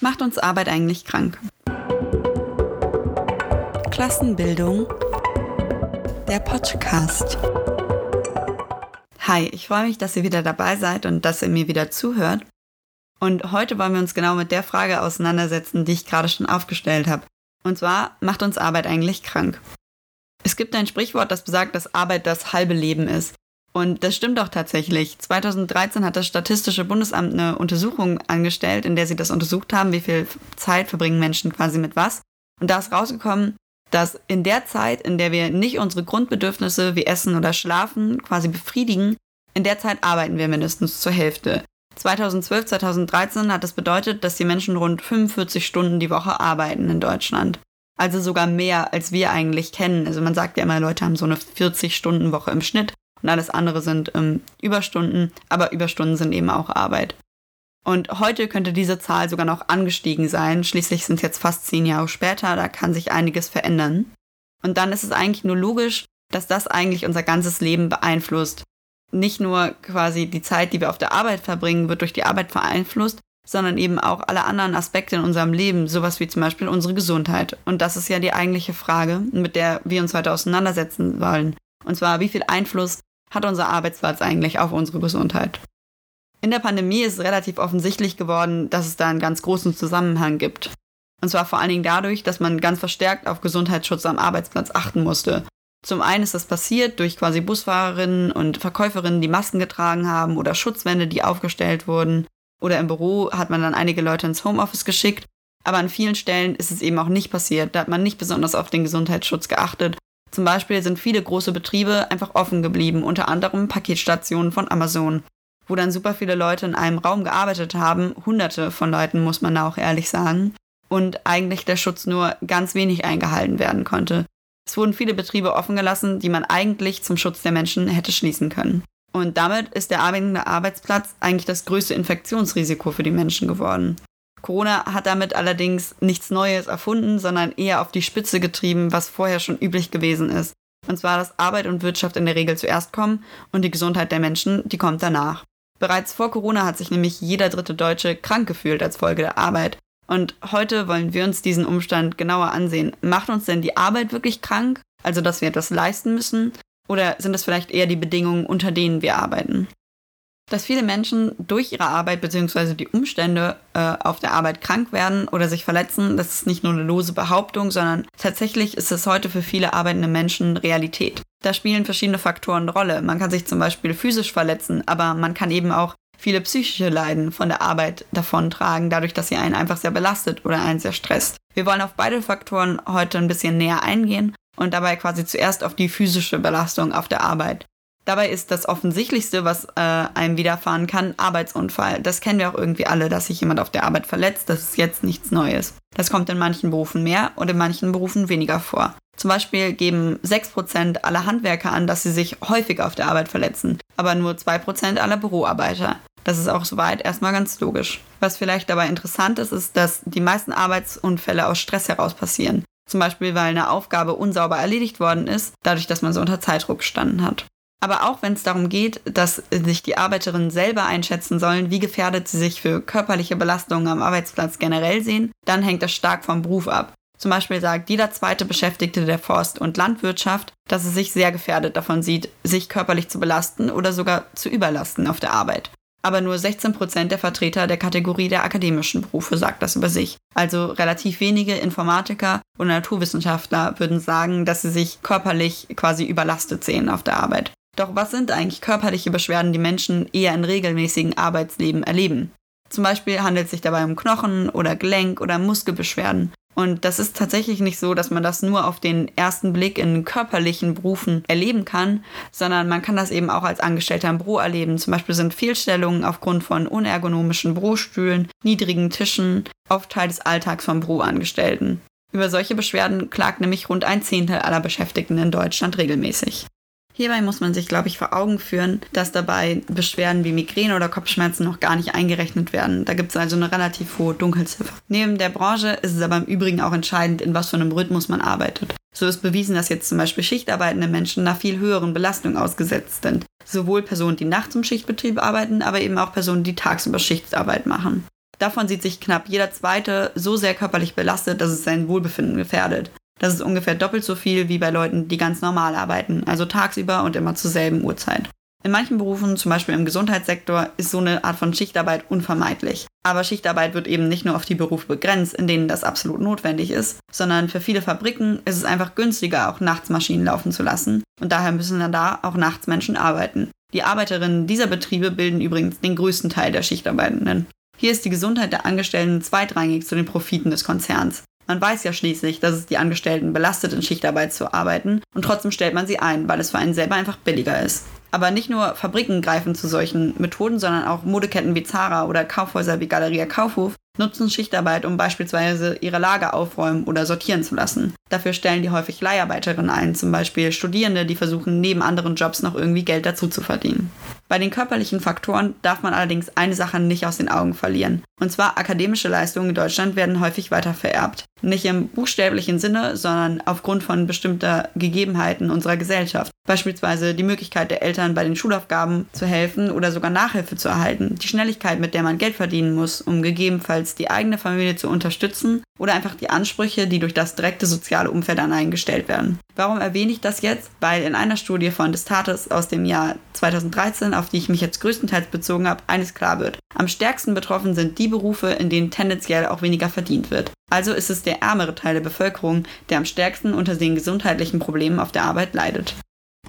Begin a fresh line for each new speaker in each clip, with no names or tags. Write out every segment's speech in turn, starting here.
Macht uns Arbeit eigentlich krank? Klassenbildung. Der Podcast. Hi, ich freue mich, dass ihr wieder dabei seid und dass ihr mir wieder zuhört. Und heute wollen wir uns genau mit der Frage auseinandersetzen, die ich gerade schon aufgestellt habe. Und zwar, macht uns Arbeit eigentlich krank? Es gibt ein Sprichwort, das besagt, dass Arbeit das halbe Leben ist. Und das stimmt auch tatsächlich. 2013 hat das Statistische Bundesamt eine Untersuchung angestellt, in der sie das untersucht haben, wie viel Zeit verbringen Menschen quasi mit was. Und da ist rausgekommen, dass in der Zeit, in der wir nicht unsere Grundbedürfnisse wie Essen oder Schlafen quasi befriedigen, in der Zeit arbeiten wir mindestens zur Hälfte. 2012, 2013 hat das bedeutet, dass die Menschen rund 45 Stunden die Woche arbeiten in Deutschland. Also sogar mehr, als wir eigentlich kennen. Also man sagt ja immer, Leute haben so eine 40-Stunden-Woche im Schnitt und alles andere sind ähm, Überstunden, aber Überstunden sind eben auch Arbeit. Und heute könnte diese Zahl sogar noch angestiegen sein. Schließlich sind es jetzt fast zehn Jahre später, da kann sich einiges verändern. Und dann ist es eigentlich nur logisch, dass das eigentlich unser ganzes Leben beeinflusst. Nicht nur quasi die Zeit, die wir auf der Arbeit verbringen, wird durch die Arbeit beeinflusst, sondern eben auch alle anderen Aspekte in unserem Leben, sowas wie zum Beispiel unsere Gesundheit. Und das ist ja die eigentliche Frage, mit der wir uns heute auseinandersetzen wollen. Und zwar, wie viel Einfluss hat unser Arbeitsplatz eigentlich auf unsere Gesundheit? In der Pandemie ist es relativ offensichtlich geworden, dass es da einen ganz großen Zusammenhang gibt. Und zwar vor allen Dingen dadurch, dass man ganz verstärkt auf Gesundheitsschutz am Arbeitsplatz achten musste. Zum einen ist das passiert durch quasi Busfahrerinnen und Verkäuferinnen, die Masken getragen haben oder Schutzwände, die aufgestellt wurden. Oder im Büro hat man dann einige Leute ins Homeoffice geschickt. Aber an vielen Stellen ist es eben auch nicht passiert. Da hat man nicht besonders auf den Gesundheitsschutz geachtet zum Beispiel sind viele große Betriebe einfach offen geblieben, unter anderem Paketstationen von Amazon, wo dann super viele Leute in einem Raum gearbeitet haben, hunderte von Leuten, muss man auch ehrlich sagen, und eigentlich der Schutz nur ganz wenig eingehalten werden konnte. Es wurden viele Betriebe offen gelassen, die man eigentlich zum Schutz der Menschen hätte schließen können. Und damit ist der arbeitende Arbeitsplatz eigentlich das größte Infektionsrisiko für die Menschen geworden. Corona hat damit allerdings nichts Neues erfunden, sondern eher auf die Spitze getrieben, was vorher schon üblich gewesen ist. Und zwar, dass Arbeit und Wirtschaft in der Regel zuerst kommen und die Gesundheit der Menschen, die kommt danach. Bereits vor Corona hat sich nämlich jeder dritte Deutsche krank gefühlt als Folge der Arbeit. Und heute wollen wir uns diesen Umstand genauer ansehen. Macht uns denn die Arbeit wirklich krank? Also, dass wir etwas leisten müssen? Oder sind es vielleicht eher die Bedingungen, unter denen wir arbeiten? Dass viele Menschen durch ihre Arbeit bzw. die Umstände äh, auf der Arbeit krank werden oder sich verletzen, das ist nicht nur eine lose Behauptung, sondern tatsächlich ist es heute für viele arbeitende Menschen Realität. Da spielen verschiedene Faktoren eine Rolle. Man kann sich zum Beispiel physisch verletzen, aber man kann eben auch viele psychische Leiden von der Arbeit davontragen, dadurch, dass sie einen einfach sehr belastet oder einen sehr stresst. Wir wollen auf beide Faktoren heute ein bisschen näher eingehen und dabei quasi zuerst auf die physische Belastung auf der Arbeit. Dabei ist das Offensichtlichste, was äh, einem widerfahren kann, Arbeitsunfall. Das kennen wir auch irgendwie alle, dass sich jemand auf der Arbeit verletzt. Das ist jetzt nichts Neues. Das kommt in manchen Berufen mehr und in manchen Berufen weniger vor. Zum Beispiel geben 6% aller Handwerker an, dass sie sich häufig auf der Arbeit verletzen, aber nur 2% aller Büroarbeiter. Das ist auch soweit erstmal ganz logisch. Was vielleicht dabei interessant ist, ist, dass die meisten Arbeitsunfälle aus Stress heraus passieren. Zum Beispiel, weil eine Aufgabe unsauber erledigt worden ist, dadurch, dass man so unter Zeitdruck gestanden hat. Aber auch wenn es darum geht, dass sich die Arbeiterinnen selber einschätzen sollen, wie gefährdet sie sich für körperliche Belastungen am Arbeitsplatz generell sehen, dann hängt das stark vom Beruf ab. Zum Beispiel sagt jeder zweite Beschäftigte der Forst- und Landwirtschaft, dass er sich sehr gefährdet davon sieht, sich körperlich zu belasten oder sogar zu überlasten auf der Arbeit. Aber nur 16 Prozent der Vertreter der Kategorie der akademischen Berufe sagt das über sich. Also relativ wenige Informatiker und Naturwissenschaftler würden sagen, dass sie sich körperlich quasi überlastet sehen auf der Arbeit. Doch was sind eigentlich körperliche Beschwerden, die Menschen eher in regelmäßigen Arbeitsleben erleben? Zum Beispiel handelt es sich dabei um Knochen- oder Gelenk- oder Muskelbeschwerden. Und das ist tatsächlich nicht so, dass man das nur auf den ersten Blick in körperlichen Berufen erleben kann, sondern man kann das eben auch als Angestellter im Büro erleben. Zum Beispiel sind Fehlstellungen aufgrund von unergonomischen Bürostühlen, niedrigen Tischen oft Teil des Alltags von Büroangestellten. Über solche Beschwerden klagt nämlich rund ein Zehntel aller Beschäftigten in Deutschland regelmäßig. Hierbei muss man sich, glaube ich, vor Augen führen, dass dabei Beschwerden wie Migräne oder Kopfschmerzen noch gar nicht eingerechnet werden. Da gibt es also eine relativ hohe Dunkelziffer. Neben der Branche ist es aber im Übrigen auch entscheidend, in was für einem Rhythmus man arbeitet. So ist bewiesen, dass jetzt zum Beispiel schichtarbeitende Menschen nach viel höheren Belastungen ausgesetzt sind. Sowohl Personen, die nachts im Schichtbetrieb arbeiten, aber eben auch Personen, die tagsüber Schichtarbeit machen. Davon sieht sich knapp jeder zweite so sehr körperlich belastet, dass es sein Wohlbefinden gefährdet. Das ist ungefähr doppelt so viel wie bei Leuten, die ganz normal arbeiten, also tagsüber und immer zur selben Uhrzeit. In manchen Berufen, zum Beispiel im Gesundheitssektor, ist so eine Art von Schichtarbeit unvermeidlich. Aber Schichtarbeit wird eben nicht nur auf die Berufe begrenzt, in denen das absolut notwendig ist, sondern für viele Fabriken ist es einfach günstiger, auch nachts Maschinen laufen zu lassen. Und daher müssen dann da auch nachts Menschen arbeiten. Die Arbeiterinnen dieser Betriebe bilden übrigens den größten Teil der Schichtarbeitenden. Hier ist die Gesundheit der Angestellten zweitrangig zu den Profiten des Konzerns. Man weiß ja schließlich, dass es die Angestellten belastet, in Schichtarbeit zu arbeiten, und trotzdem stellt man sie ein, weil es für einen selber einfach billiger ist. Aber nicht nur Fabriken greifen zu solchen Methoden, sondern auch Modeketten wie Zara oder Kaufhäuser wie Galeria Kaufhof nutzen Schichtarbeit, um beispielsweise ihre Lager aufräumen oder sortieren zu lassen. Dafür stellen die häufig Leiharbeiterinnen ein, zum Beispiel Studierende, die versuchen, neben anderen Jobs noch irgendwie Geld dazu zu verdienen. Bei den körperlichen Faktoren darf man allerdings eine Sache nicht aus den Augen verlieren. Und zwar akademische Leistungen in Deutschland werden häufig weiter vererbt. Nicht im buchstäblichen Sinne, sondern aufgrund von bestimmter Gegebenheiten unserer Gesellschaft. Beispielsweise die Möglichkeit der Eltern bei den Schulaufgaben zu helfen oder sogar Nachhilfe zu erhalten. Die Schnelligkeit, mit der man Geld verdienen muss, um gegebenenfalls die eigene Familie zu unterstützen oder einfach die Ansprüche, die durch das direkte soziale Umfeld an einen gestellt werden. Warum erwähne ich das jetzt? Weil in einer Studie von Destatis aus dem Jahr 2013, auf die ich mich jetzt größtenteils bezogen habe, eines klar wird. Am stärksten betroffen sind die Berufe, in denen tendenziell auch weniger verdient wird. Also ist es der ärmere Teil der Bevölkerung, der am stärksten unter den gesundheitlichen Problemen auf der Arbeit leidet.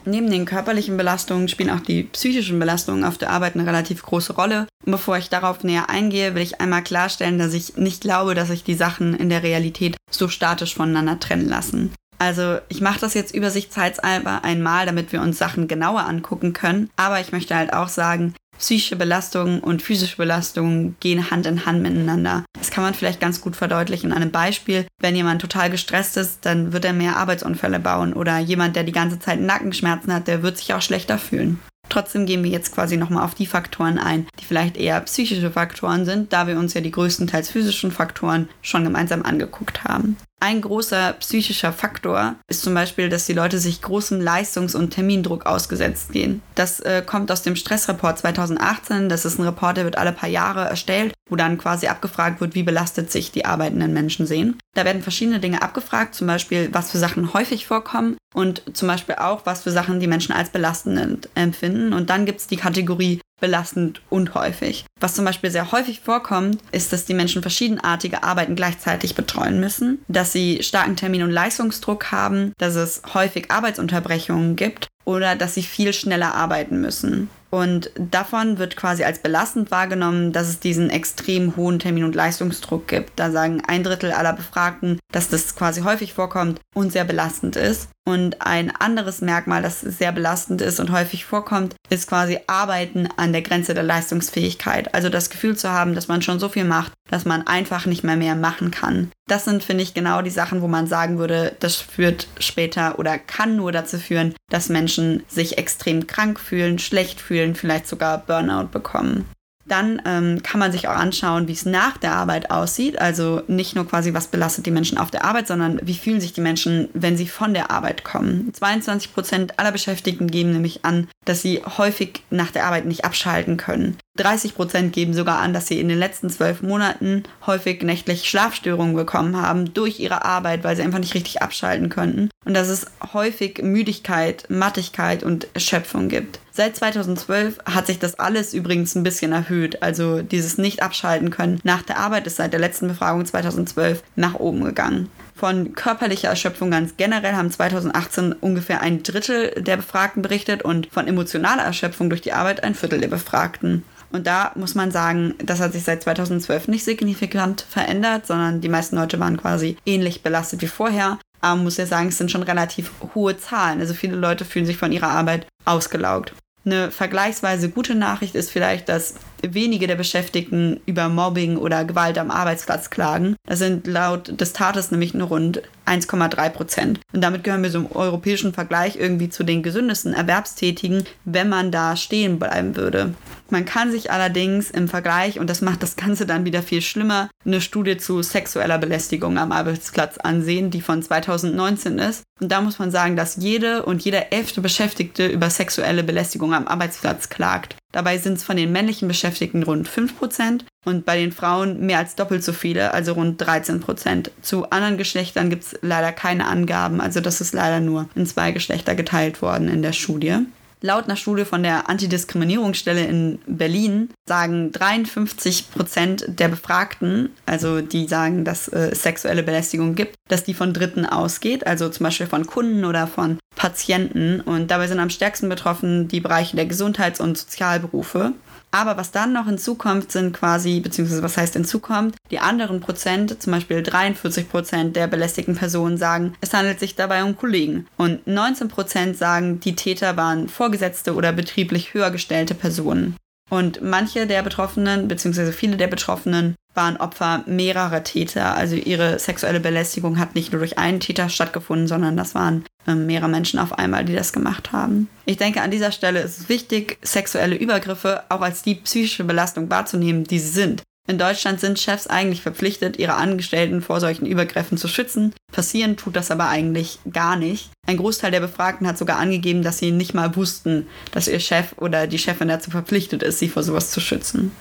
Neben den körperlichen Belastungen spielen auch die psychischen Belastungen auf der Arbeit eine relativ große Rolle. Und bevor ich darauf näher eingehe, will ich einmal klarstellen, dass ich nicht glaube, dass sich die Sachen in der Realität so statisch voneinander trennen lassen. Also ich mache das jetzt übersichtshalber einmal, damit wir uns Sachen genauer angucken können. Aber ich möchte halt auch sagen, psychische Belastungen und physische Belastungen gehen Hand in Hand miteinander. Das kann man vielleicht ganz gut verdeutlichen in einem Beispiel. Wenn jemand total gestresst ist, dann wird er mehr Arbeitsunfälle bauen. Oder jemand, der die ganze Zeit Nackenschmerzen hat, der wird sich auch schlechter fühlen. Trotzdem gehen wir jetzt quasi nochmal auf die Faktoren ein, die vielleicht eher psychische Faktoren sind, da wir uns ja die größtenteils physischen Faktoren schon gemeinsam angeguckt haben. Ein großer psychischer Faktor ist zum Beispiel, dass die Leute sich großem Leistungs- und Termindruck ausgesetzt gehen. Das äh, kommt aus dem Stressreport 2018. Das ist ein Report, der wird alle paar Jahre erstellt, wo dann quasi abgefragt wird, wie belastet sich die arbeitenden Menschen sehen. Da werden verschiedene Dinge abgefragt, zum Beispiel, was für Sachen häufig vorkommen und zum Beispiel auch, was für Sachen die Menschen als belastend empfinden. Und dann gibt es die Kategorie belastend und häufig. Was zum Beispiel sehr häufig vorkommt, ist, dass die Menschen verschiedenartige Arbeiten gleichzeitig betreuen müssen, dass sie starken Termin- und Leistungsdruck haben, dass es häufig Arbeitsunterbrechungen gibt oder dass sie viel schneller arbeiten müssen. Und davon wird quasi als belastend wahrgenommen, dass es diesen extrem hohen Termin- und Leistungsdruck gibt. Da sagen ein Drittel aller Befragten, dass das quasi häufig vorkommt und sehr belastend ist. Und ein anderes Merkmal, das sehr belastend ist und häufig vorkommt, ist quasi Arbeiten an der Grenze der Leistungsfähigkeit. Also das Gefühl zu haben, dass man schon so viel macht, dass man einfach nicht mehr mehr machen kann. Das sind, finde ich, genau die Sachen, wo man sagen würde, das führt später oder kann nur dazu führen, dass Menschen sich extrem krank fühlen, schlecht fühlen, vielleicht sogar Burnout bekommen. Dann ähm, kann man sich auch anschauen, wie es nach der Arbeit aussieht. Also nicht nur quasi, was belastet die Menschen auf der Arbeit, sondern wie fühlen sich die Menschen, wenn sie von der Arbeit kommen. 22 Prozent aller Beschäftigten geben nämlich an, dass sie häufig nach der Arbeit nicht abschalten können. 30 Prozent geben sogar an, dass sie in den letzten zwölf Monaten häufig nächtlich Schlafstörungen bekommen haben durch ihre Arbeit, weil sie einfach nicht richtig abschalten könnten. Und dass es häufig Müdigkeit, Mattigkeit und Erschöpfung gibt. Seit 2012 hat sich das alles übrigens ein bisschen erhöht. Also dieses Nicht-Abschalten können nach der Arbeit ist seit der letzten Befragung 2012 nach oben gegangen. Von körperlicher Erschöpfung ganz generell haben 2018 ungefähr ein Drittel der Befragten berichtet und von emotionaler Erschöpfung durch die Arbeit ein Viertel der Befragten. Und da muss man sagen, das hat sich seit 2012 nicht signifikant verändert, sondern die meisten Leute waren quasi ähnlich belastet wie vorher. Aber man muss ja sagen, es sind schon relativ hohe Zahlen. Also viele Leute fühlen sich von ihrer Arbeit ausgelaugt. Eine vergleichsweise gute Nachricht ist vielleicht, dass wenige der Beschäftigten über Mobbing oder Gewalt am Arbeitsplatz klagen. Das sind laut des Tates nämlich nur rund 1,3 Prozent. Und damit gehören wir so im europäischen Vergleich irgendwie zu den gesündesten Erwerbstätigen, wenn man da stehen bleiben würde. Man kann sich allerdings im Vergleich, und das macht das Ganze dann wieder viel schlimmer, eine Studie zu sexueller Belästigung am Arbeitsplatz ansehen, die von 2019 ist. Und da muss man sagen, dass jede und jeder elfte Beschäftigte über sexuelle Belästigung am Arbeitsplatz klagt. Dabei sind es von den männlichen Beschäftigten rund 5% und bei den Frauen mehr als doppelt so viele, also rund 13%. Zu anderen Geschlechtern gibt es leider keine Angaben, also das ist leider nur in zwei Geschlechter geteilt worden in der Studie. Laut einer Studie von der Antidiskriminierungsstelle in Berlin sagen 53 Prozent der Befragten, also die sagen, dass äh, es sexuelle Belästigung gibt, dass die von Dritten ausgeht, also zum Beispiel von Kunden oder von Patienten. Und dabei sind am stärksten betroffen die Bereiche der Gesundheits- und Sozialberufe. Aber was dann noch hinzukommt, sind quasi, beziehungsweise was heißt hinzukommt, die anderen Prozent, zum Beispiel 43 Prozent der belästigten Personen sagen, es handelt sich dabei um Kollegen. Und 19 Prozent sagen, die Täter waren Vorgesetzte oder betrieblich höher gestellte Personen. Und manche der Betroffenen, beziehungsweise viele der Betroffenen, waren Opfer mehrerer Täter. Also ihre sexuelle Belästigung hat nicht nur durch einen Täter stattgefunden, sondern das waren mehrere Menschen auf einmal, die das gemacht haben. Ich denke, an dieser Stelle ist es wichtig, sexuelle Übergriffe auch als die psychische Belastung wahrzunehmen, die sie sind. In Deutschland sind Chefs eigentlich verpflichtet, ihre Angestellten vor solchen Übergriffen zu schützen. Passieren tut das aber eigentlich gar nicht. Ein Großteil der Befragten hat sogar angegeben, dass sie nicht mal wussten, dass ihr Chef oder die Chefin dazu verpflichtet ist, sie vor sowas zu schützen.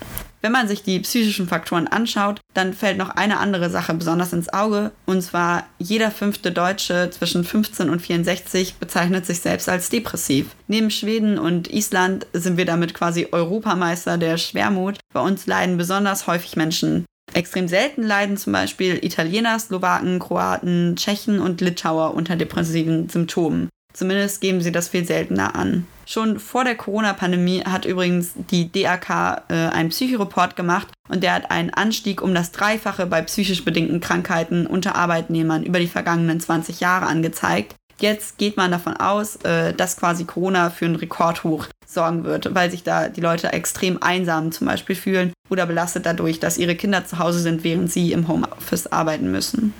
Wenn man sich die psychischen Faktoren anschaut, dann fällt noch eine andere Sache besonders ins Auge. Und zwar jeder fünfte Deutsche zwischen 15 und 64 bezeichnet sich selbst als depressiv. Neben Schweden und Island sind wir damit quasi Europameister der Schwermut. Bei uns leiden besonders häufig Menschen Extrem selten leiden zum Beispiel Italiener, Slowaken, Kroaten, Tschechen und Litauer unter depressiven Symptomen. Zumindest geben sie das viel seltener an. Schon vor der Corona-Pandemie hat übrigens die DAK äh, einen Psychoreport gemacht und der hat einen Anstieg um das Dreifache bei psychisch bedingten Krankheiten unter Arbeitnehmern über die vergangenen 20 Jahre angezeigt. Jetzt geht man davon aus, äh, dass quasi Corona für einen Rekordhoch sorgen wird, weil sich da die Leute extrem einsam zum Beispiel fühlen oder belastet dadurch, dass ihre Kinder zu Hause sind, während sie im Homeoffice arbeiten müssen.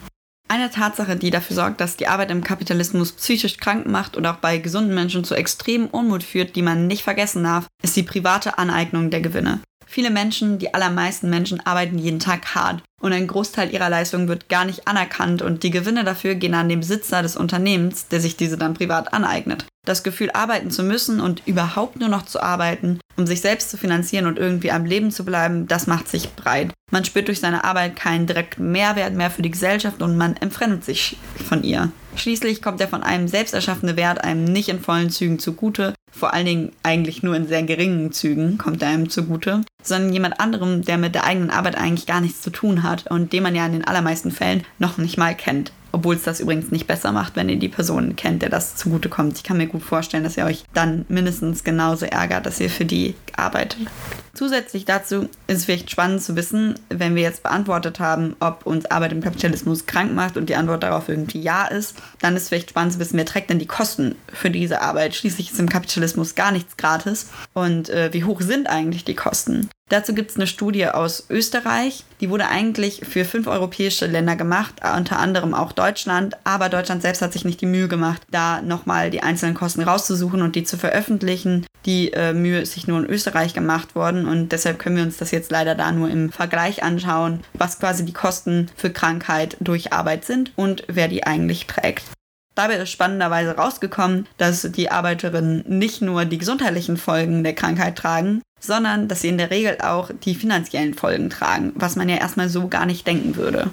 Eine Tatsache, die dafür sorgt, dass die Arbeit im Kapitalismus psychisch krank macht und auch bei gesunden Menschen zu extremen Unmut führt, die man nicht vergessen darf, ist die private Aneignung der Gewinne. Viele Menschen, die allermeisten Menschen arbeiten jeden Tag hart und ein Großteil ihrer Leistung wird gar nicht anerkannt und die Gewinne dafür gehen an den Besitzer des Unternehmens, der sich diese dann privat aneignet. Das Gefühl, arbeiten zu müssen und überhaupt nur noch zu arbeiten, um sich selbst zu finanzieren und irgendwie am Leben zu bleiben, das macht sich breit. Man spürt durch seine Arbeit keinen direkten Mehrwert mehr für die Gesellschaft und man entfremdet sich von ihr. Schließlich kommt der von einem selbst erschaffene Wert einem nicht in vollen Zügen zugute, vor allen Dingen eigentlich nur in sehr geringen Zügen kommt er einem zugute, sondern jemand anderem, der mit der eigenen Arbeit eigentlich gar nichts zu tun hat und den man ja in den allermeisten Fällen noch nicht mal kennt. Obwohl es das übrigens nicht besser macht, wenn ihr die Person kennt, der das zugutekommt. Ich kann mir gut vorstellen, dass ihr euch dann mindestens genauso ärgert, dass ihr für die arbeitet. Zusätzlich dazu ist es vielleicht spannend zu wissen, wenn wir jetzt beantwortet haben, ob uns Arbeit im Kapitalismus krank macht und die Antwort darauf irgendwie ja ist, dann ist es vielleicht spannend zu wissen, wer trägt denn die Kosten für diese Arbeit. Schließlich ist im Kapitalismus gar nichts gratis. Und äh, wie hoch sind eigentlich die Kosten? Dazu gibt es eine Studie aus Österreich. Die wurde eigentlich für fünf europäische Länder gemacht, unter anderem auch Deutschland. Aber Deutschland selbst hat sich nicht die Mühe gemacht, da nochmal die einzelnen Kosten rauszusuchen und die zu veröffentlichen. Die äh, Mühe ist sich nur in Österreich gemacht worden und deshalb können wir uns das jetzt leider da nur im Vergleich anschauen, was quasi die Kosten für Krankheit durch Arbeit sind und wer die eigentlich trägt. Dabei ist spannenderweise rausgekommen, dass die Arbeiterinnen nicht nur die gesundheitlichen Folgen der Krankheit tragen, sondern dass sie in der Regel auch die finanziellen Folgen tragen, was man ja erstmal so gar nicht denken würde.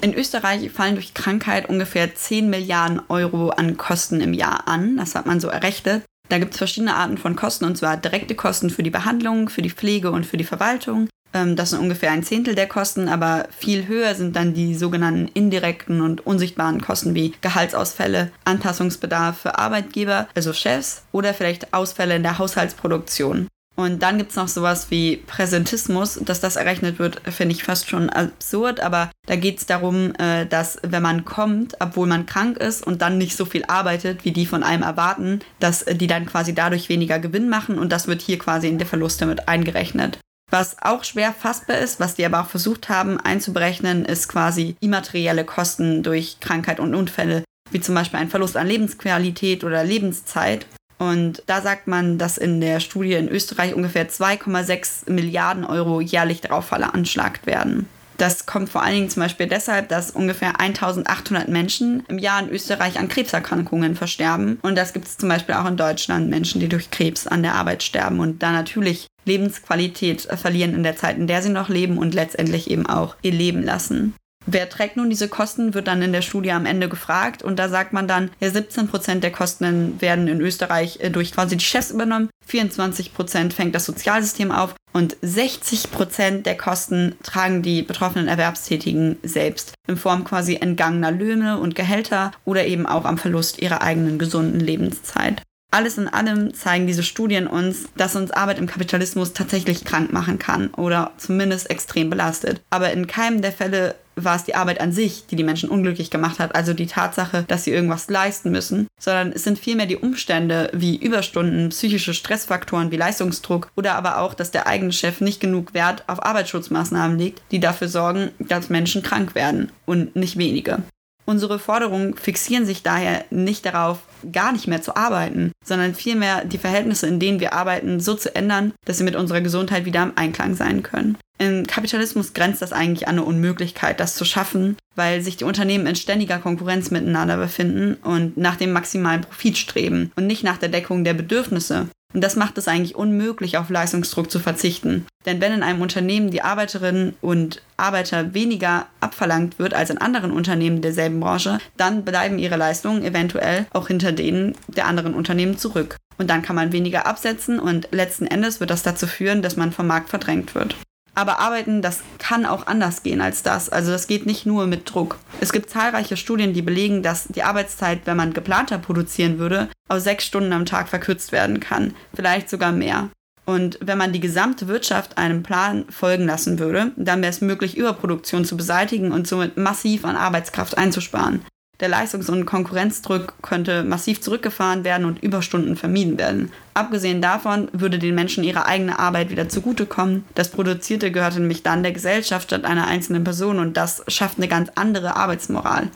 In Österreich fallen durch Krankheit ungefähr 10 Milliarden Euro an Kosten im Jahr an. Das hat man so errechnet. Da gibt es verschiedene Arten von Kosten, und zwar direkte Kosten für die Behandlung, für die Pflege und für die Verwaltung. Ähm, das sind ungefähr ein Zehntel der Kosten, aber viel höher sind dann die sogenannten indirekten und unsichtbaren Kosten wie Gehaltsausfälle, Anpassungsbedarf für Arbeitgeber, also Chefs, oder vielleicht Ausfälle in der Haushaltsproduktion. Und dann gibt es noch sowas wie Präsentismus. Dass das errechnet wird, finde ich fast schon absurd. Aber da geht es darum, äh, dass wenn man kommt, obwohl man krank ist und dann nicht so viel arbeitet, wie die von einem erwarten, dass die dann quasi dadurch weniger Gewinn machen. Und das wird hier quasi in der Verluste mit eingerechnet. Was auch schwer fassbar ist, was die aber auch versucht haben einzuberechnen, ist quasi immaterielle Kosten durch Krankheit und Unfälle, wie zum Beispiel ein Verlust an Lebensqualität oder Lebenszeit. Und da sagt man, dass in der Studie in Österreich ungefähr 2,6 Milliarden Euro jährlich darauf veranschlagt werden. Das kommt vor allen Dingen zum Beispiel deshalb, dass ungefähr 1800 Menschen im Jahr in Österreich an Krebserkrankungen versterben. Und das gibt es zum Beispiel auch in Deutschland, Menschen, die durch Krebs an der Arbeit sterben und da natürlich Lebensqualität verlieren in der Zeit, in der sie noch leben und letztendlich eben auch ihr Leben lassen. Wer trägt nun diese Kosten, wird dann in der Studie am Ende gefragt. Und da sagt man dann, ja, 17 Prozent der Kosten werden in Österreich äh, durch quasi die Chefs übernommen, 24 Prozent fängt das Sozialsystem auf und 60 Prozent der Kosten tragen die betroffenen Erwerbstätigen selbst in Form quasi entgangener Löhne und Gehälter oder eben auch am Verlust ihrer eigenen gesunden Lebenszeit. Alles in allem zeigen diese Studien uns, dass uns Arbeit im Kapitalismus tatsächlich krank machen kann oder zumindest extrem belastet. Aber in keinem der Fälle war es die Arbeit an sich, die die Menschen unglücklich gemacht hat, also die Tatsache, dass sie irgendwas leisten müssen, sondern es sind vielmehr die Umstände wie Überstunden, psychische Stressfaktoren wie Leistungsdruck oder aber auch, dass der eigene Chef nicht genug Wert auf Arbeitsschutzmaßnahmen legt, die dafür sorgen, dass Menschen krank werden und nicht wenige. Unsere Forderungen fixieren sich daher nicht darauf, gar nicht mehr zu arbeiten, sondern vielmehr die Verhältnisse, in denen wir arbeiten, so zu ändern, dass sie mit unserer Gesundheit wieder im Einklang sein können. Im Kapitalismus grenzt das eigentlich an eine Unmöglichkeit, das zu schaffen, weil sich die Unternehmen in ständiger Konkurrenz miteinander befinden und nach dem maximalen Profit streben und nicht nach der Deckung der Bedürfnisse und das macht es eigentlich unmöglich, auf Leistungsdruck zu verzichten. Denn wenn in einem Unternehmen die Arbeiterinnen und Arbeiter weniger abverlangt wird als in anderen Unternehmen derselben Branche, dann bleiben ihre Leistungen eventuell auch hinter denen der anderen Unternehmen zurück. Und dann kann man weniger absetzen und letzten Endes wird das dazu führen, dass man vom Markt verdrängt wird. Aber arbeiten, das kann auch anders gehen als das. Also das geht nicht nur mit Druck. Es gibt zahlreiche Studien, die belegen, dass die Arbeitszeit, wenn man geplanter produzieren würde, auf sechs Stunden am Tag verkürzt werden kann. Vielleicht sogar mehr. Und wenn man die gesamte Wirtschaft einem Plan folgen lassen würde, dann wäre es möglich, Überproduktion zu beseitigen und somit massiv an Arbeitskraft einzusparen. Der Leistungs- und Konkurrenzdruck könnte massiv zurückgefahren werden und Überstunden vermieden werden. Abgesehen davon würde den Menschen ihre eigene Arbeit wieder zugutekommen. Das Produzierte gehörte nämlich dann der Gesellschaft statt einer einzelnen Person und das schafft eine ganz andere Arbeitsmoral.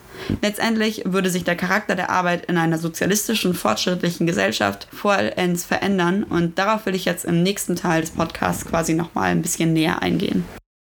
Letztendlich würde sich der Charakter der Arbeit in einer sozialistischen, fortschrittlichen Gesellschaft vollends verändern und darauf will ich jetzt im nächsten Teil des Podcasts quasi nochmal ein bisschen näher eingehen.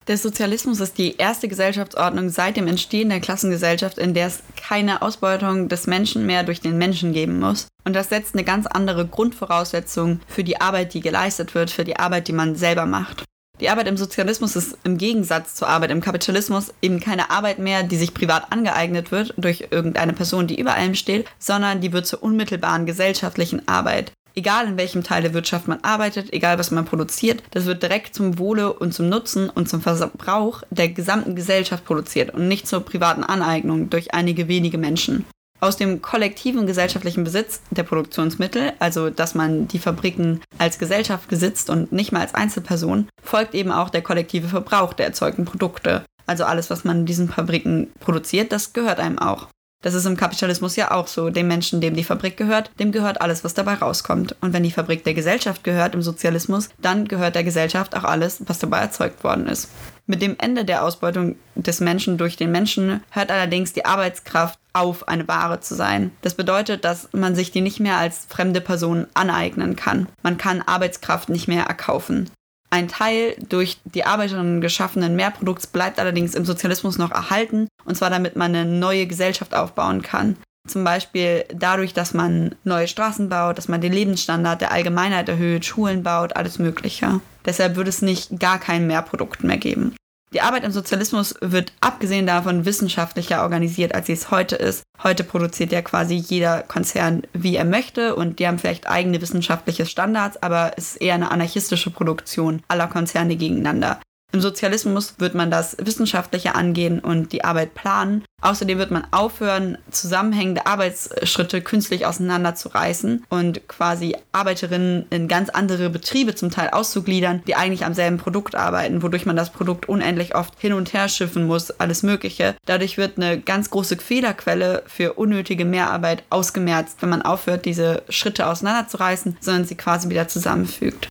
Der Sozialismus ist die erste Gesellschaftsordnung seit dem Entstehen der Klassengesellschaft, in der es keine Ausbeutung des Menschen mehr durch den Menschen geben muss. Und das setzt eine ganz andere Grundvoraussetzung für die Arbeit, die geleistet wird, für die Arbeit, die man selber macht. Die Arbeit im Sozialismus ist im Gegensatz zur Arbeit im Kapitalismus eben keine Arbeit mehr, die sich privat angeeignet wird durch irgendeine Person, die über allem steht, sondern die wird zur unmittelbaren gesellschaftlichen Arbeit egal in welchem Teil der Wirtschaft man arbeitet, egal was man produziert, das wird direkt zum Wohle und zum Nutzen und zum Verbrauch der gesamten Gesellschaft produziert und nicht zur privaten Aneignung durch einige wenige Menschen. Aus dem kollektiven gesellschaftlichen Besitz der Produktionsmittel, also dass man die Fabriken als Gesellschaft besitzt und nicht mal als Einzelperson, folgt eben auch der kollektive Verbrauch der erzeugten Produkte. Also alles, was man in diesen Fabriken produziert, das gehört einem auch. Das ist im Kapitalismus ja auch so. Dem Menschen, dem die Fabrik gehört, dem gehört alles, was dabei rauskommt. Und wenn die Fabrik der Gesellschaft gehört im Sozialismus, dann gehört der Gesellschaft auch alles, was dabei erzeugt worden ist. Mit dem Ende der Ausbeutung des Menschen durch den Menschen hört allerdings die Arbeitskraft auf, eine Ware zu sein. Das bedeutet, dass man sich die nicht mehr als fremde Person aneignen kann. Man kann Arbeitskraft nicht mehr erkaufen. Ein Teil durch die Arbeiterinnen geschaffenen Mehrprodukts bleibt allerdings im Sozialismus noch erhalten, und zwar damit man eine neue Gesellschaft aufbauen kann. Zum Beispiel dadurch, dass man neue Straßen baut, dass man den Lebensstandard der Allgemeinheit erhöht, Schulen baut, alles Mögliche. Deshalb würde es nicht gar kein Mehrprodukt mehr geben. Die Arbeit im Sozialismus wird abgesehen davon wissenschaftlicher organisiert, als sie es heute ist. Heute produziert ja quasi jeder Konzern, wie er möchte und die haben vielleicht eigene wissenschaftliche Standards, aber es ist eher eine anarchistische Produktion aller Konzerne gegeneinander. Im Sozialismus wird man das wissenschaftlicher angehen und die Arbeit planen. Außerdem wird man aufhören, zusammenhängende Arbeitsschritte künstlich auseinanderzureißen und quasi Arbeiterinnen in ganz andere Betriebe zum Teil auszugliedern, die eigentlich am selben Produkt arbeiten, wodurch man das Produkt unendlich oft hin und her schiffen muss, alles Mögliche. Dadurch wird eine ganz große Fehlerquelle für unnötige Mehrarbeit ausgemerzt, wenn man aufhört, diese Schritte auseinanderzureißen, sondern sie quasi wieder zusammenfügt.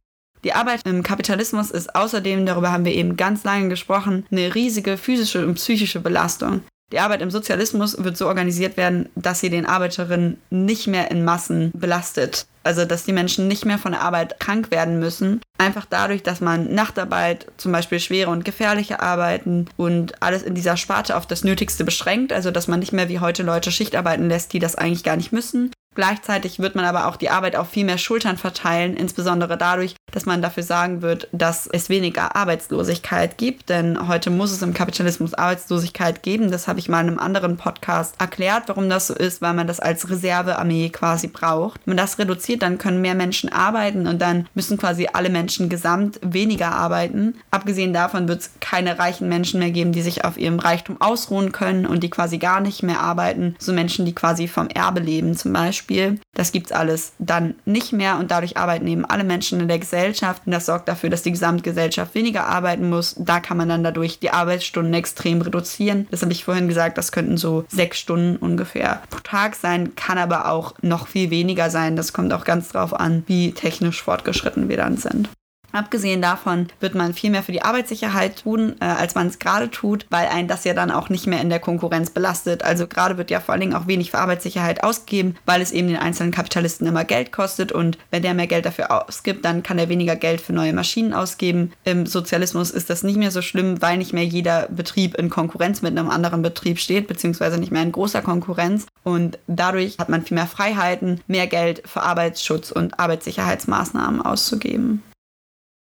Die Arbeit im Kapitalismus ist außerdem, darüber haben wir eben ganz lange gesprochen, eine riesige physische und psychische Belastung. Die Arbeit im Sozialismus wird so organisiert werden, dass sie den Arbeiterinnen nicht mehr in Massen belastet. Also, dass die Menschen nicht mehr von der Arbeit krank werden müssen. Einfach dadurch, dass man Nachtarbeit, zum Beispiel schwere und gefährliche Arbeiten und alles in dieser Sparte auf das Nötigste beschränkt. Also, dass man nicht mehr wie heute Leute Schicht arbeiten lässt, die das eigentlich gar nicht müssen. Gleichzeitig wird man aber auch die Arbeit auf viel mehr Schultern verteilen, insbesondere dadurch, dass man dafür sagen wird, dass es weniger Arbeitslosigkeit gibt. Denn heute muss es im Kapitalismus Arbeitslosigkeit geben. Das habe ich mal in einem anderen Podcast erklärt, warum das so ist, weil man das als Reservearmee quasi braucht. Wenn man das reduziert, dann können mehr Menschen arbeiten und dann müssen quasi alle Menschen gesamt weniger arbeiten. Abgesehen davon wird es keine reichen Menschen mehr geben, die sich auf ihrem Reichtum ausruhen können und die quasi gar nicht mehr arbeiten. So Menschen, die quasi vom Erbe leben zum Beispiel. Beispiel. Das gibt es alles dann nicht mehr und dadurch arbeiten eben alle Menschen in der Gesellschaft und das sorgt dafür, dass die Gesamtgesellschaft weniger arbeiten muss. Da kann man dann dadurch die Arbeitsstunden extrem reduzieren. Das habe ich vorhin gesagt, das könnten so sechs Stunden ungefähr pro Tag sein, kann aber auch noch viel weniger sein. Das kommt auch ganz drauf an, wie technisch fortgeschritten wir dann sind. Abgesehen davon wird man viel mehr für die Arbeitssicherheit tun, äh, als man es gerade tut, weil ein das ja dann auch nicht mehr in der Konkurrenz belastet. Also gerade wird ja vor allen Dingen auch wenig für Arbeitssicherheit ausgegeben, weil es eben den einzelnen Kapitalisten immer Geld kostet und wenn der mehr Geld dafür ausgibt, dann kann er weniger Geld für neue Maschinen ausgeben. Im Sozialismus ist das nicht mehr so schlimm, weil nicht mehr jeder Betrieb in Konkurrenz mit einem anderen Betrieb steht, beziehungsweise nicht mehr in großer Konkurrenz und dadurch hat man viel mehr Freiheiten, mehr Geld für Arbeitsschutz und Arbeitssicherheitsmaßnahmen auszugeben.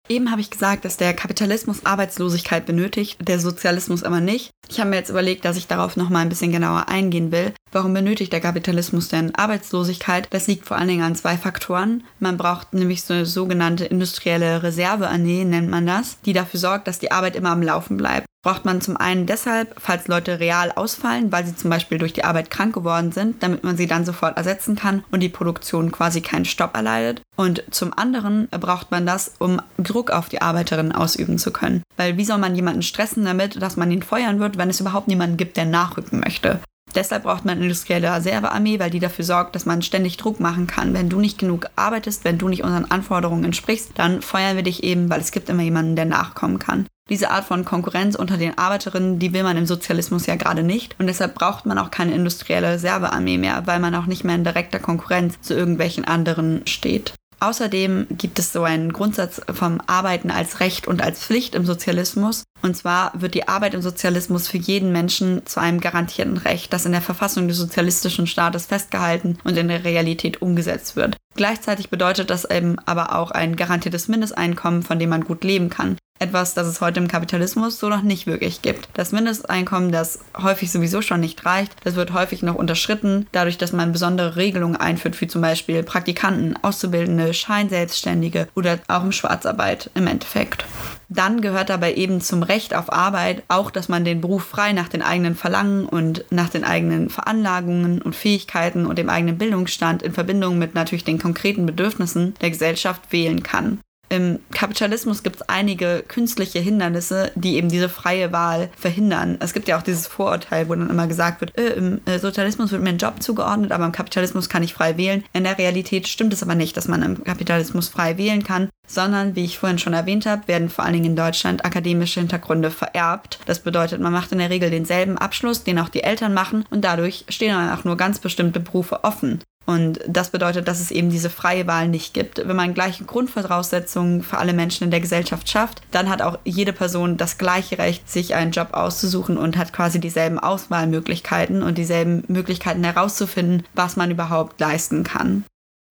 Eben habe ich gesagt, dass der Kapitalismus Arbeitslosigkeit benötigt, der Sozialismus aber nicht. Ich habe mir jetzt überlegt, dass ich darauf noch mal ein bisschen genauer eingehen will. Warum benötigt der Kapitalismus denn Arbeitslosigkeit? Das liegt vor allen Dingen an zwei Faktoren. Man braucht nämlich so eine sogenannte industrielle Reservearmee, nennt man das, die dafür sorgt, dass die Arbeit immer am Laufen bleibt braucht man zum einen deshalb, falls Leute real ausfallen, weil sie zum Beispiel durch die Arbeit krank geworden sind, damit man sie dann sofort ersetzen kann und die Produktion quasi keinen Stopp erleidet. Und zum anderen braucht man das, um Druck auf die Arbeiterinnen ausüben zu können. Weil wie soll man jemanden stressen damit, dass man ihn feuern wird, wenn es überhaupt niemanden gibt, der nachrücken möchte? Deshalb braucht man eine industrielle Reservearmee, weil die dafür sorgt, dass man ständig Druck machen kann. Wenn du nicht genug arbeitest, wenn du nicht unseren Anforderungen entsprichst, dann feuern wir dich eben, weil es gibt immer jemanden, der nachkommen kann. Diese Art von Konkurrenz unter den Arbeiterinnen, die will man im Sozialismus ja gerade nicht. Und deshalb braucht man auch keine industrielle Reservearmee mehr, weil man auch nicht mehr in direkter Konkurrenz zu irgendwelchen anderen steht. Außerdem gibt es so einen Grundsatz vom Arbeiten als Recht und als Pflicht im Sozialismus. Und zwar wird die Arbeit im Sozialismus für jeden Menschen zu einem garantierten Recht, das in der Verfassung des sozialistischen Staates festgehalten und in der Realität umgesetzt wird. Gleichzeitig bedeutet das eben aber auch ein garantiertes Mindesteinkommen, von dem man gut leben kann. Etwas, das es heute im Kapitalismus so noch nicht wirklich gibt. Das Mindesteinkommen, das häufig sowieso schon nicht reicht, das wird häufig noch unterschritten, dadurch, dass man besondere Regelungen einführt, wie zum Beispiel Praktikanten, Auszubildende, Scheinselbstständige oder auch im Schwarzarbeit im Endeffekt. Dann gehört dabei eben zum Recht auf Arbeit auch, dass man den Beruf frei nach den eigenen Verlangen und nach den eigenen Veranlagungen und Fähigkeiten und dem eigenen Bildungsstand in Verbindung mit natürlich den konkreten Bedürfnissen der Gesellschaft wählen kann. Im Kapitalismus gibt es einige künstliche Hindernisse, die eben diese freie Wahl verhindern. Es gibt ja auch dieses Vorurteil, wo dann immer gesagt wird, äh, im äh, Sozialismus wird mir ein Job zugeordnet, aber im Kapitalismus kann ich frei wählen. In der Realität stimmt es aber nicht, dass man im Kapitalismus frei wählen kann, sondern, wie ich vorhin schon erwähnt habe, werden vor allen Dingen in Deutschland akademische Hintergründe vererbt. Das bedeutet, man macht in der Regel denselben Abschluss, den auch die Eltern machen und dadurch stehen dann auch nur ganz bestimmte Berufe offen. Und das bedeutet, dass es eben diese freie Wahl nicht gibt. Wenn man gleiche Grundvoraussetzungen für alle Menschen in der Gesellschaft schafft, dann hat auch jede Person das gleiche Recht, sich einen Job auszusuchen und hat quasi dieselben Auswahlmöglichkeiten und dieselben Möglichkeiten herauszufinden, was man überhaupt leisten kann.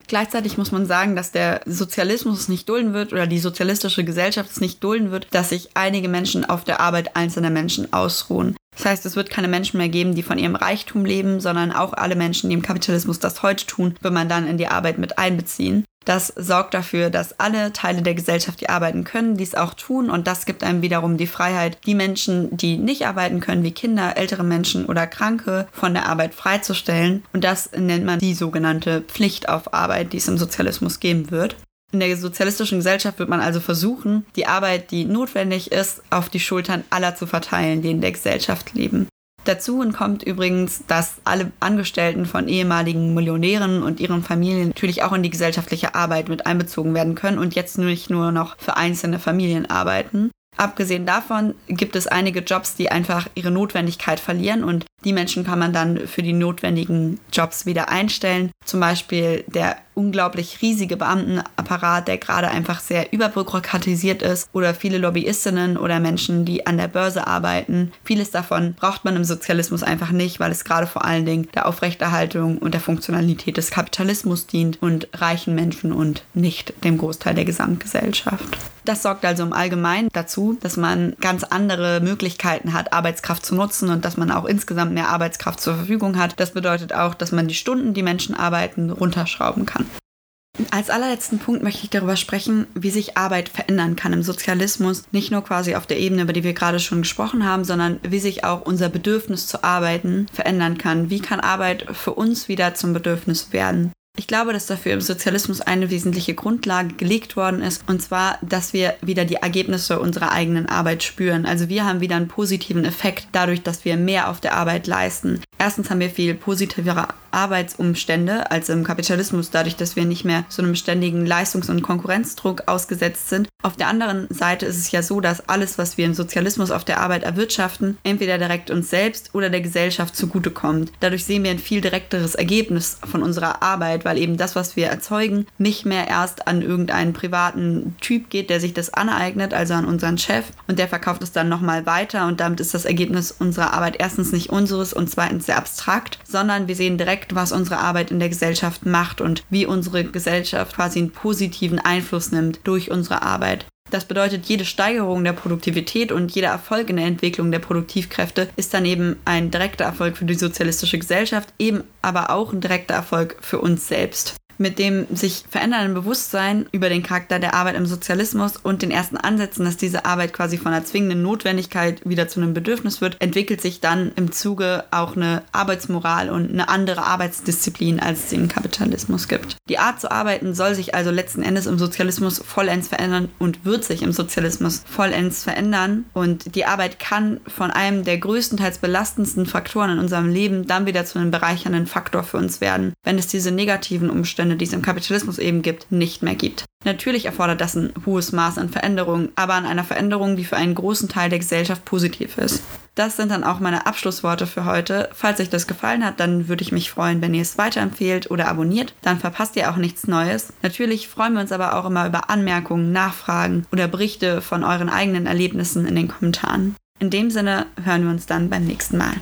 Gleichzeitig muss man sagen, dass der Sozialismus nicht dulden wird oder die sozialistische Gesellschaft es nicht dulden wird, dass sich einige Menschen auf der Arbeit einzelner Menschen ausruhen. Das heißt, es wird keine Menschen mehr geben, die von ihrem Reichtum leben, sondern auch alle Menschen, die im Kapitalismus das heute tun, wird man dann in die Arbeit mit einbeziehen. Das sorgt dafür, dass alle Teile der Gesellschaft, die arbeiten können, dies auch tun und das gibt einem wiederum die Freiheit, die Menschen, die nicht arbeiten können, wie Kinder, ältere Menschen oder Kranke, von der Arbeit freizustellen und das nennt man die sogenannte Pflicht auf Arbeit, die es im Sozialismus geben wird. In der sozialistischen Gesellschaft wird man also versuchen, die Arbeit, die notwendig ist, auf die Schultern aller zu verteilen, die in der Gesellschaft leben. Dazu kommt übrigens, dass alle Angestellten von ehemaligen Millionären und ihren Familien natürlich auch in die gesellschaftliche Arbeit mit einbezogen werden können und jetzt nicht nur noch für einzelne Familien arbeiten. Abgesehen davon gibt es einige Jobs, die einfach ihre Notwendigkeit verlieren und Die Menschen kann man dann für die notwendigen Jobs wieder einstellen. Zum Beispiel der unglaublich riesige Beamtenapparat, der gerade einfach sehr überbürokratisiert ist oder viele Lobbyistinnen oder Menschen, die an der Börse arbeiten. Vieles davon braucht man im Sozialismus einfach nicht, weil es gerade vor allen Dingen der Aufrechterhaltung und der Funktionalität des Kapitalismus dient und reichen Menschen und nicht dem Großteil der Gesamtgesellschaft. Das sorgt also im Allgemeinen dazu, dass man ganz andere Möglichkeiten hat, Arbeitskraft zu nutzen und dass man auch insgesamt mehr Arbeitskraft zur Verfügung hat. Das bedeutet auch, dass man die Stunden, die Menschen arbeiten, runterschrauben kann. Als allerletzten Punkt möchte ich darüber sprechen, wie sich Arbeit verändern kann im Sozialismus. Nicht nur quasi auf der Ebene, über die wir gerade schon gesprochen haben, sondern wie sich auch unser Bedürfnis zu arbeiten verändern kann. Wie kann Arbeit für uns wieder zum Bedürfnis werden? Ich glaube, dass dafür im Sozialismus eine wesentliche Grundlage gelegt worden ist, und zwar, dass wir wieder die Ergebnisse unserer eigenen Arbeit spüren. Also wir haben wieder einen positiven Effekt dadurch, dass wir mehr auf der Arbeit leisten. Erstens haben wir viel positivere Arbeitsumstände als im Kapitalismus, dadurch, dass wir nicht mehr so einem ständigen Leistungs- und Konkurrenzdruck ausgesetzt sind. Auf der anderen Seite ist es ja so, dass alles, was wir im Sozialismus auf der Arbeit erwirtschaften, entweder direkt uns selbst oder der Gesellschaft zugutekommt. Dadurch sehen wir ein viel direkteres Ergebnis von unserer Arbeit, weil eben das, was wir erzeugen, nicht mehr erst an irgendeinen privaten Typ geht, der sich das aneignet, also an unseren Chef, und der verkauft es dann nochmal weiter und damit ist das Ergebnis unserer Arbeit erstens nicht unseres und zweitens sehr abstrakt, sondern wir sehen direkt, was unsere Arbeit in der Gesellschaft macht und wie unsere Gesellschaft quasi einen positiven Einfluss nimmt durch unsere Arbeit. Das bedeutet, jede Steigerung der Produktivität und jeder Erfolg in der Entwicklung der Produktivkräfte ist dann eben ein direkter Erfolg für die sozialistische Gesellschaft, eben aber auch ein direkter Erfolg für uns selbst mit dem sich verändernden Bewusstsein über den Charakter der Arbeit im Sozialismus und den ersten Ansätzen, dass diese Arbeit quasi von einer zwingenden Notwendigkeit wieder zu einem Bedürfnis wird, entwickelt sich dann im Zuge auch eine Arbeitsmoral und eine andere Arbeitsdisziplin, als es im Kapitalismus gibt. Die Art zu arbeiten soll sich also letzten Endes im Sozialismus vollends verändern und wird sich im Sozialismus vollends verändern. Und die Arbeit kann von einem der größtenteils belastendsten Faktoren in unserem Leben dann wieder zu einem bereichernden Faktor für uns werden, wenn es diese negativen Umstände Zustände, die es im Kapitalismus eben gibt, nicht mehr gibt. Natürlich erfordert das ein hohes Maß an Veränderung, aber an einer Veränderung, die für einen großen Teil der Gesellschaft positiv ist. Das sind dann auch meine Abschlussworte für heute. Falls euch das gefallen hat, dann würde ich mich freuen, wenn ihr es weiterempfehlt oder abonniert. Dann verpasst ihr auch nichts Neues. Natürlich freuen wir uns aber auch immer über Anmerkungen, Nachfragen oder Berichte von euren eigenen Erlebnissen in den Kommentaren. In dem Sinne hören wir uns dann beim nächsten Mal.